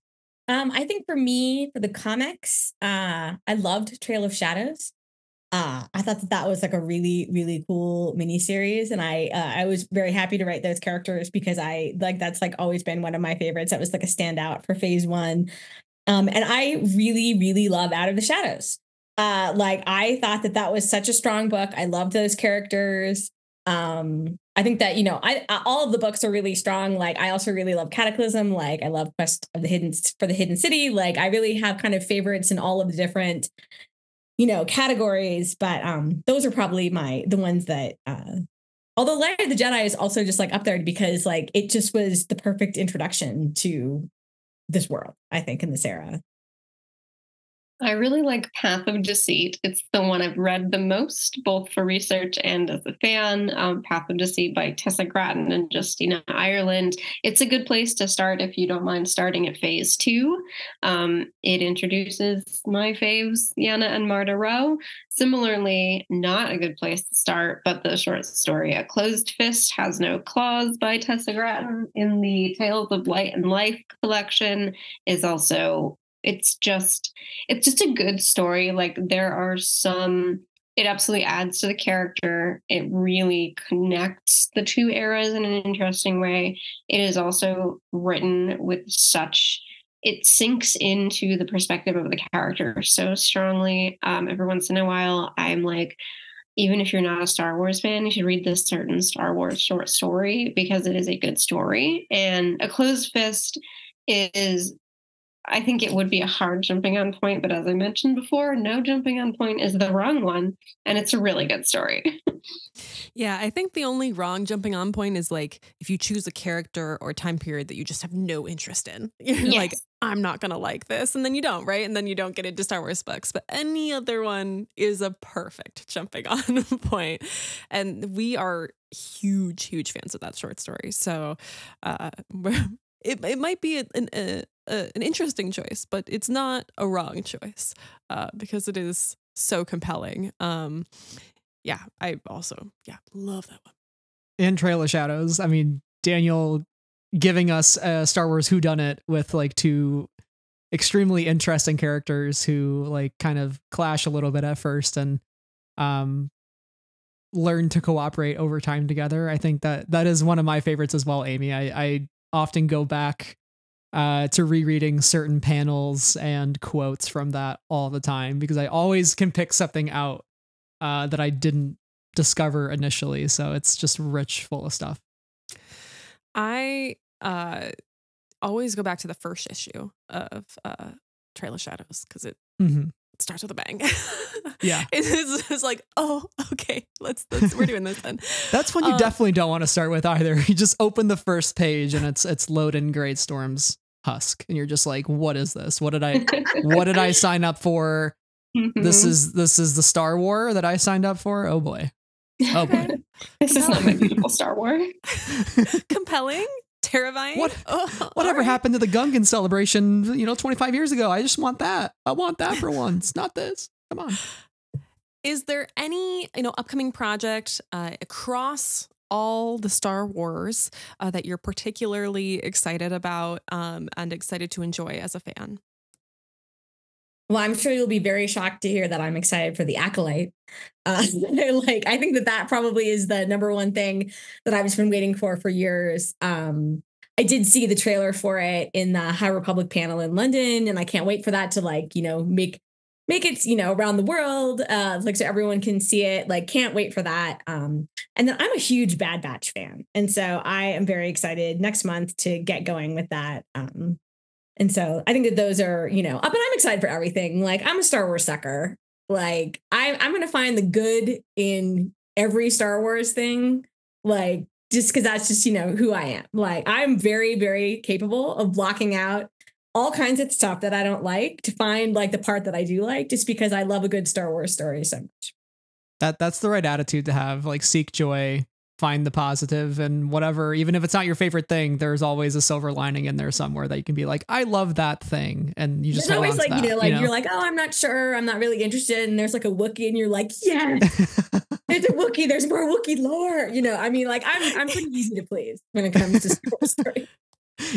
Um, I think for me, for the comics, uh, I loved Trail of Shadows uh, I thought that that was like a really really cool mini series, and I uh, I was very happy to write those characters because I like that's like always been one of my favorites. That was like a standout for Phase One, um, and I really really love Out of the Shadows. Uh, like I thought that that was such a strong book. I loved those characters. Um, I think that you know, I, I all of the books are really strong. Like I also really love Cataclysm. Like I love Quest of the Hidden for the Hidden City. Like I really have kind of favorites in all of the different you know categories but um those are probably my the ones that uh although Light of the Jedi is also just like up there because like it just was the perfect introduction to this world, I think, in this era. I really like Path of Deceit. It's the one I've read the most, both for research and as a fan. Um, Path of Deceit by Tessa Gratton and Justina Ireland. It's a good place to start if you don't mind starting at phase two. Um, it introduces my faves, Yana and Marda Ro. Similarly, not a good place to start, but the short story A Closed Fist Has No Claws by Tessa Gratton in the Tales of Light and Life collection is also it's just it's just a good story. Like there are some it absolutely adds to the character. It really connects the two eras in an interesting way. It is also written with such it sinks into the perspective of the character so strongly. Um, every once in a while i'm like even if you're not a Star Wars fan, you should read this certain Star Wars short story because it is a good story. And A Closed Fist is, I think it would be a hard jumping on point, but as I mentioned before, no jumping on point is the wrong one. And it's a really good story. *laughs* Yeah, I think the only wrong jumping on point is like if you choose a character or time period that you just have no interest in. *laughs* You're Yes. like, I'm not gonna like this, and then you don't, right? And then you don't get into Star Wars books. But any other one is a perfect jumping *laughs* on point, and we are huge, huge fans of that short story. So, uh, it it might be an an, a, an interesting choice, but it's not a wrong choice uh, because it is so compelling. Um, yeah, I also yeah love that one. in Trail of Shadows. I mean, Daniel giving us a Star Wars Who Done It with like two extremely interesting characters who like kind of clash a little bit at first and um learn to cooperate over time together. I think that that is one of my favorites as well, Amy. I, I often go back uh, to rereading certain panels and quotes from that all the time because I always can pick something out uh, that I didn't discover initially. So it's just rich, full of stuff. I uh always go back to the first issue of uh Trail of Shadows because it Mm-hmm. starts with a bang. Yeah. *laughs* it's, it's like oh okay let's, let's we're doing this then. *laughs* That's one you Uh, definitely don't want to start with either. *laughs* You just open the first page and it's it's Loden Greatstorm's husk, and you're just like, what is this? What did I *laughs* what did I sign up for? This Mhm. is this is the Star War that I signed up for. Oh boy. *laughs* Oh boy. this is not my beautiful Star Wars. *laughs* compelling, terrifying. What- Oh, Whatever all right. happened to the Gungan celebration, you know, 25 years ago? I just want that. I want that for once, not this. Come on. Is there any you know upcoming project uh, across all the Star Wars uh, that you're particularly excited about um, and excited to enjoy as a fan? Well, I'm sure you'll be very shocked to hear that I'm excited for the acolyte. Uh, *laughs* like, I think that that probably is the number one thing that I've just been waiting for for years. Um, I did see the trailer for it in the High Republic panel in London, and I can't wait for that to like, you know, make make it, you know, around the world, uh, like so everyone can see it. Like, can't wait for that. Um, and then I'm a huge Bad Batch fan, and so I am very excited next month to get going with that. Um, and so I think that those are, you know, up and I'm excited for everything. Like I'm a Star Wars sucker. Like I, I'm to find the good in every Star Wars thing. Like just because that's just, you know, who I am. Like I'm very, very capable of blocking out all kinds of stuff that I don't like to find like the part that I do like, just because I love a good Star Wars story so much. That that's the right attitude to have. Like seek joy, find the positive and whatever, even if it's not your favorite thing, there's always a silver lining in there somewhere that you can be like, I love that thing. And you just There's always like, you that, know, like you're like, oh, I'm not sure. I'm not really interested. And there's like a Wookiee, and you're like, yes. *laughs* There's a Wookiee. There's more Wookiee lore. You know, I mean, like I'm I'm pretty easy to please when it comes to Star Wars story.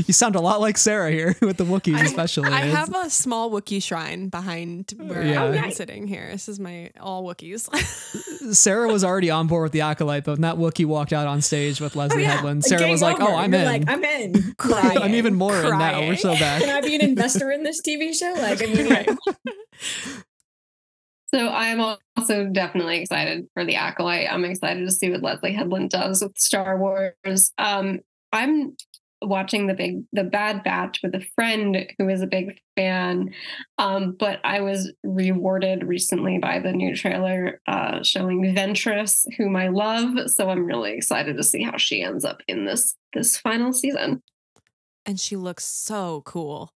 You sound a lot like Sarah here *laughs* with the Wookiees, I- especially. I have a small Wookiee shrine behind where Yeah. I'm Okay. sitting here. This is my all Wookiees. *laughs* Sarah was already on board with the acolyte, but when that Wookiee walked out on stage with Leslie Headland, Sarah game was like, over. "Oh, I'm You're in. Like, I'm in. Like, *laughs* I'm even more in now. We're so bad. Can. I be an investor in this TV show? Like, I mean, Right. So I am also definitely excited for the acolyte. I'm excited to see what Leslie Headland does with Star Wars. Um, I'm watching the big the Bad Batch with a friend who is a big fan. Um, but I was rewarded recently by the new trailer uh, showing Ventress, whom I love. So I'm really excited to see how she ends up in this this final season. and she looks so cool.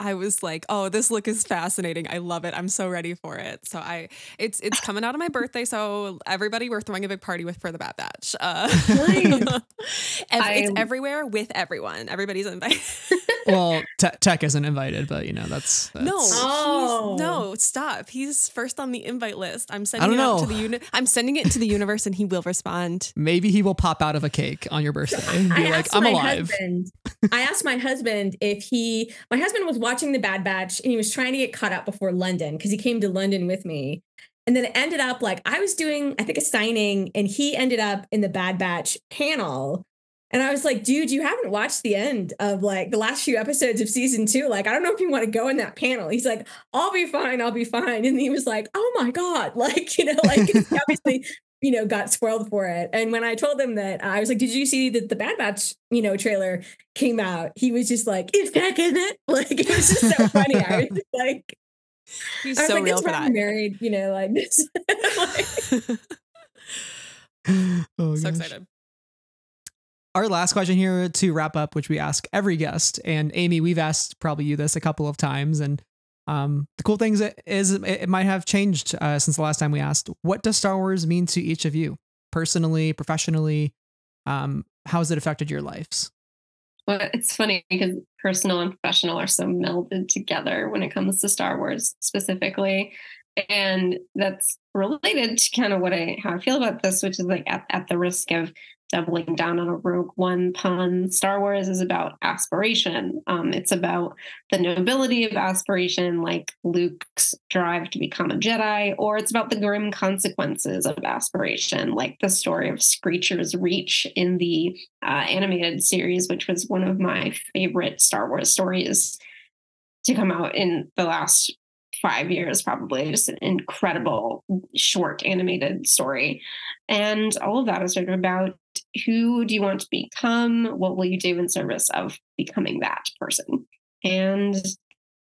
I was like, "Oh, this look is fascinating. I love it. I'm so ready for it." So I, it's it's coming out of my birthday. So everybody, we're throwing a big party with for the Bad Batch. Uh, Nice. *laughs* it's everywhere with everyone. Everybody's invited. *laughs* well, Te- Tech isn't invited, but you know that's, that's no, Oh. no, stop. He's first on the invite list. I'm sending don't it out know. to the uni- I'm sending it into the universe, and he will respond. Maybe he will pop out of a cake on your birthday and be I like, "I'm alive." husband. I asked my husband if he. My husband was watching the Bad Batch and he was trying to get caught up before London because he came to London with me. And then it ended up like I was doing, I think, a signing, and he ended up in the Bad Batch panel. And I was like, dude, you haven't watched the end of like the last few episodes of season two. Like, I don't know if you want to go in that panel. He's like, I'll be fine. I'll be fine. And he was like, oh my God. *laughs* Like, you know, like *laughs* obviously, you know, got spoiled for it. And when I told him that, I was like, did you see that the Bad Batch, you know, trailer came out? He was just like, is Peck in it? *laughs* Like, it was just so funny. I was just like, He's I was so like, real for that. I'm married, you know, like this. Like, oh, so gosh. excited. Our last question here to wrap up, which we ask every guest, and Amy, we've asked probably you this a couple of times, and um, the cool thing is, it might have changed uh, since the last time we asked. What does Star Wars mean to each of you, personally, professionally? Um, how has it affected your lives? Well, it's funny because personal and professional are so melded together when it comes to Star Wars specifically. And that's related to kind of what I how I feel about this, which is like at, at the risk of doubling down on a Rogue One pun. Star Wars is about aspiration. Um, it's about the nobility of aspiration, like Luke's drive to become a Jedi, or it's about the grim consequences of aspiration, like the story of Screecher's Reach in the uh, animated series, which was one of my favorite Star Wars stories to come out in the last five years, probably. Just an incredible short animated story. And all of that is sort of about who do you want to become? What will you do in service of becoming that person? And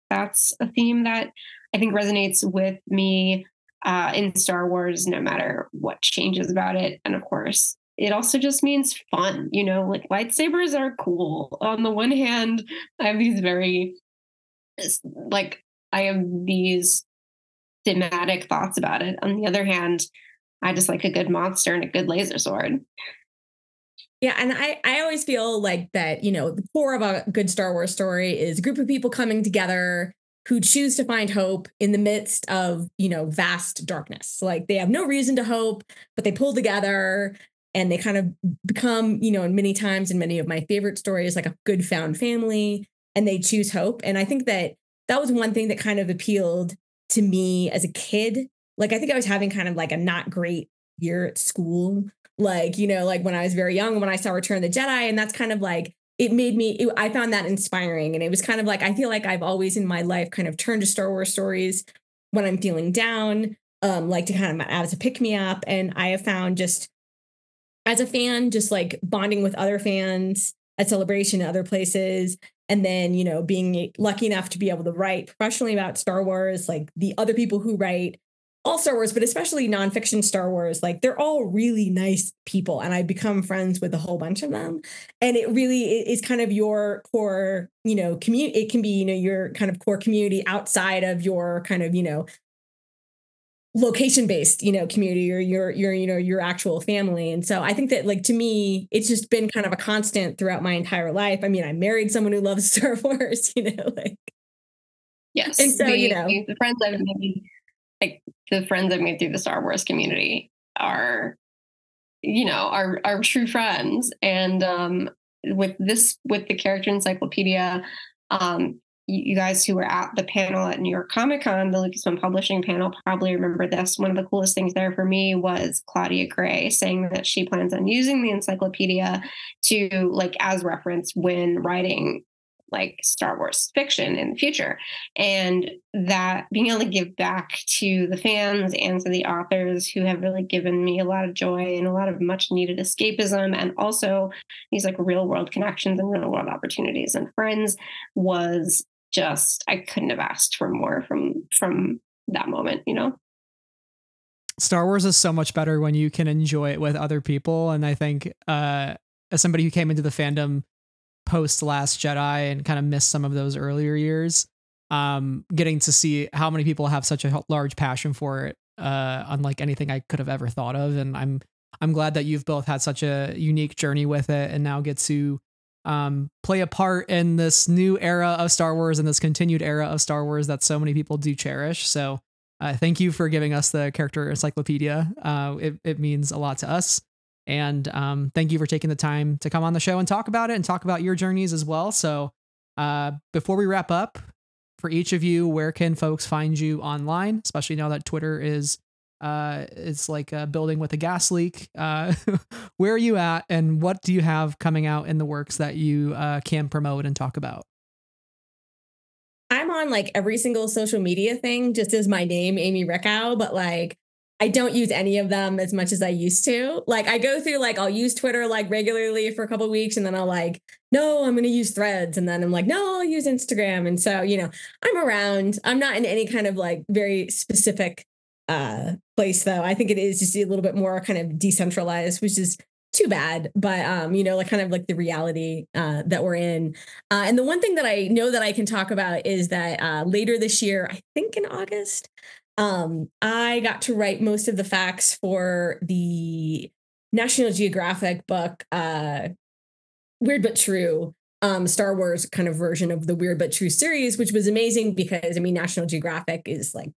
that's a theme that I think resonates with me uh, in Star Wars, no matter what changes about it. And of course, it also just means fun. You know, like lightsabers are cool. On the one hand, I have these very, like, I have these thematic thoughts about it. On the other hand, I just like a good monster and a good laser sword. Yeah, and I I always feel like that, you know, the core of a good Star Wars story is a group of people coming together who choose to find hope in the midst of, you know, vast darkness. Like they have no reason to hope, but they pull together and they kind of become, you know, and many times in many of my favorite stories like a good found family and they choose hope. And I think that that was one thing that kind of appealed to me as a kid. Like I think I was having kind of like a not great year at school like you know like when i was very young when i saw return of the jedi and that's kind of like it made me it, i found that inspiring and it was kind of like i feel like i've always in my life kind of turned to star wars stories when i'm feeling down um like to kind of as a pick me up and i have found just as a fan just like bonding with other fans at celebration and other places and then you know being lucky enough to be able to write professionally about star wars like the other people who write all Star Wars, but especially nonfiction Star Wars, like they're all really nice people. And I've become friends with a whole bunch of them. And it really is kind of your core, you know, community. It can be, you know, your kind of core community outside of your kind of, you know, location based you know community or your your you know your actual family and so i think that like to me it's just been kind of a constant throughout my entire life i mean i married someone who loves *laughs* star wars you know like Yes. And so, the, you know- the friends I've made, like the friends I've made through the Star Wars community are, you know, are are true friends. And um with this with the character encyclopedia, um, you, you guys who were at the panel at New York Comic Con, the Lucasfilm Publishing panel, probably remember this. One of the coolest things there for me was Claudia Gray saying that she plans on using the encyclopedia to like as reference when writing like Star Wars fiction in the future. And that being able to give back to the fans and to the authors who have really given me a lot of joy and a lot of much needed escapism and also these like real world connections and real world opportunities and friends was just I couldn't have asked for more from from that moment, you know. Star Wars is so much better when you can enjoy it with other people. And I think, uh, as somebody who came into the fandom post Last Jedi and kind of missed some of those earlier years, um, getting to see how many people have such a large passion for it, uh, unlike anything I could have ever thought of. And I'm I'm glad that you've both had such a unique journey with it and now get to um, play a part in this new era of Star Wars and this continued era of Star Wars that so many people do cherish. So uh, thank you for giving us the character encyclopedia. Uh, it, it means a lot to us. And um, thank you for taking the time to come on the show and talk about it and talk about your journeys as well. So uh, before we wrap up, for each of you, where can folks find you online, especially now that Twitter is Uh, it's like a building with a gas leak. Uh, *laughs* where are you at, and what do you have coming out in the works that you uh, can promote and talk about? I'm on like every single social media thing, just as my name, Amy Richau, but like I don't use any of them as much as I used to. Like I go through like I'll use Twitter like regularly for a couple weeks and then I'll like, no, I'm gonna use threads. And then I'm like, no, I'll use Instagram. And so, you know, I'm around. I'm not in any kind of like very specific uh place though. I think it is just a little bit more kind of decentralized, which is too bad but um you know like kind of like the reality uh that we're in uh and the one thing that i know that i can talk about is that uh later this year i think in august um, I got to write most of the facts for the National Geographic book, uh, Weird But True, um, Star Wars kind of version of the Weird But True series, which was amazing because I mean, National Geographic is like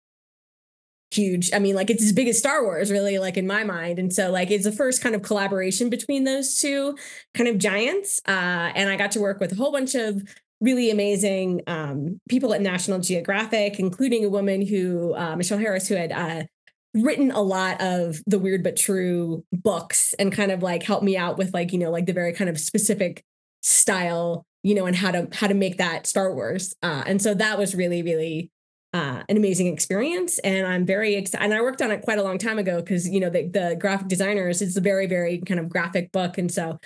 huge. I mean, like it's as big as Star Wars, really, like in my mind. And so, like, it's the first kind of collaboration between those two kind of giants. Uh, and I got to work with a whole bunch of really amazing um, people at National Geographic, including a woman who, uh, Michelle Harris, who had uh, written a lot of the weird but true books and kind of like helped me out with like, you know, like the very kind of specific style, you know, and how to how to make that Star Wars. Uh, and so that was really, really uh, an amazing experience. And I'm very excited. And I worked on it quite a long time ago because, you know, the, the graphic designers, it's a very, very kind of graphic book. And so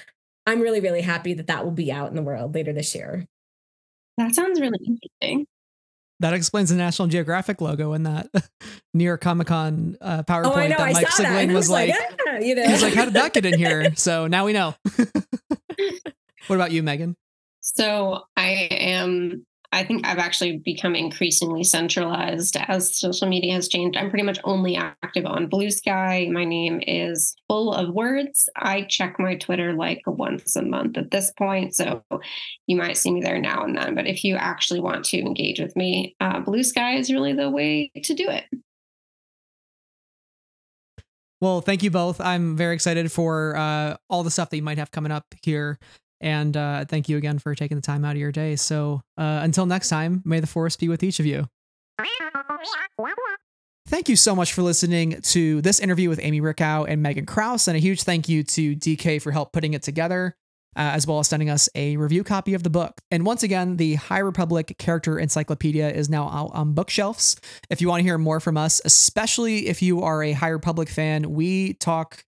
I'm really, really happy that that will be out in the world later this year. That sounds really interesting. That explains the National Geographic logo in that *laughs* New York Comic Con uh, PowerPoint oh, I know, that I Mike saw Siglain that. was like, yeah, you know. he was like, how did that get in here? So now we know. *laughs* *laughs* what about you, Megan? So I am I think I've actually become increasingly centralized as social media has changed. I'm pretty much only active on Bluesky. My name is full of words. I check my Twitter like once a month at this point. So you might see me there now and then. But if you actually want to engage with me, uh, Bluesky is really the way to do it. Well, thank you both. I'm very excited for uh, all the stuff that you might have coming up here and uh, thank you again for taking the time out of your day. So uh, until next time, may the force be with each of you. Thank you so much for listening to this interview with Amy Richau and Megan Crouse, and a huge thank you to DK for help putting it together, uh, as well as sending us a review copy of the book. And once again, the High Republic Character Encyclopedia is now out on bookshelves. If you want to hear more from us, especially if you are a High Republic fan, we talk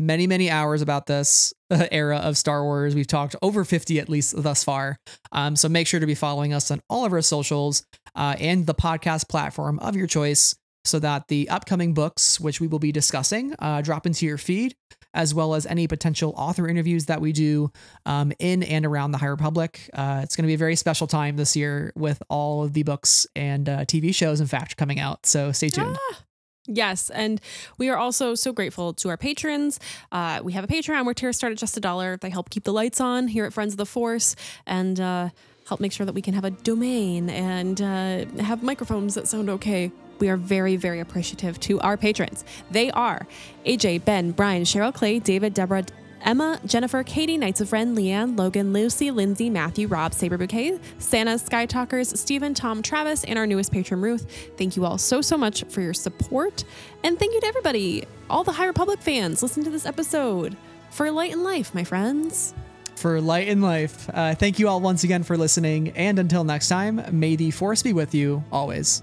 many, many hours about this uh, era of Star Wars. We've talked over 50 at least thus far. Um, so make sure to be following us on all of our socials uh, and the podcast platform of your choice so that the upcoming books, which we will be discussing, uh, drop into your feed, as well as any potential author interviews that we do um, in and around the High Republic. Uh, it's going to be a very special time this year with all of the books and uh, TV shows, in fact, coming out. So stay tuned. Ah. Yes, and we are also so grateful to our patrons. Uh, we have a Patreon where tiers start at just a dollar. They help keep the lights on here at Friends of the Force and uh, help make sure that we can have a domain and uh, have microphones that sound okay. We are very, very appreciative to our patrons. They are AJ, Ben, Brian, Cheryl Clay, David, Deborah, Emma, Jennifer, Katie, Knights of Ren, Lee-Ann, Logan, Lucy, Lindsay, Matthew, Rob, Saber Bouquet, Santa, Sky Talkers, Stephen, Tom, Travis, and our newest patron, Ruth. Thank you all so, so much for your support. And thank you to everybody, all the High Republic fans, listen to this episode for Light in Life, my friends. For Light in Life. Uh, thank you all once again for listening. And until next time, may the force be with you always.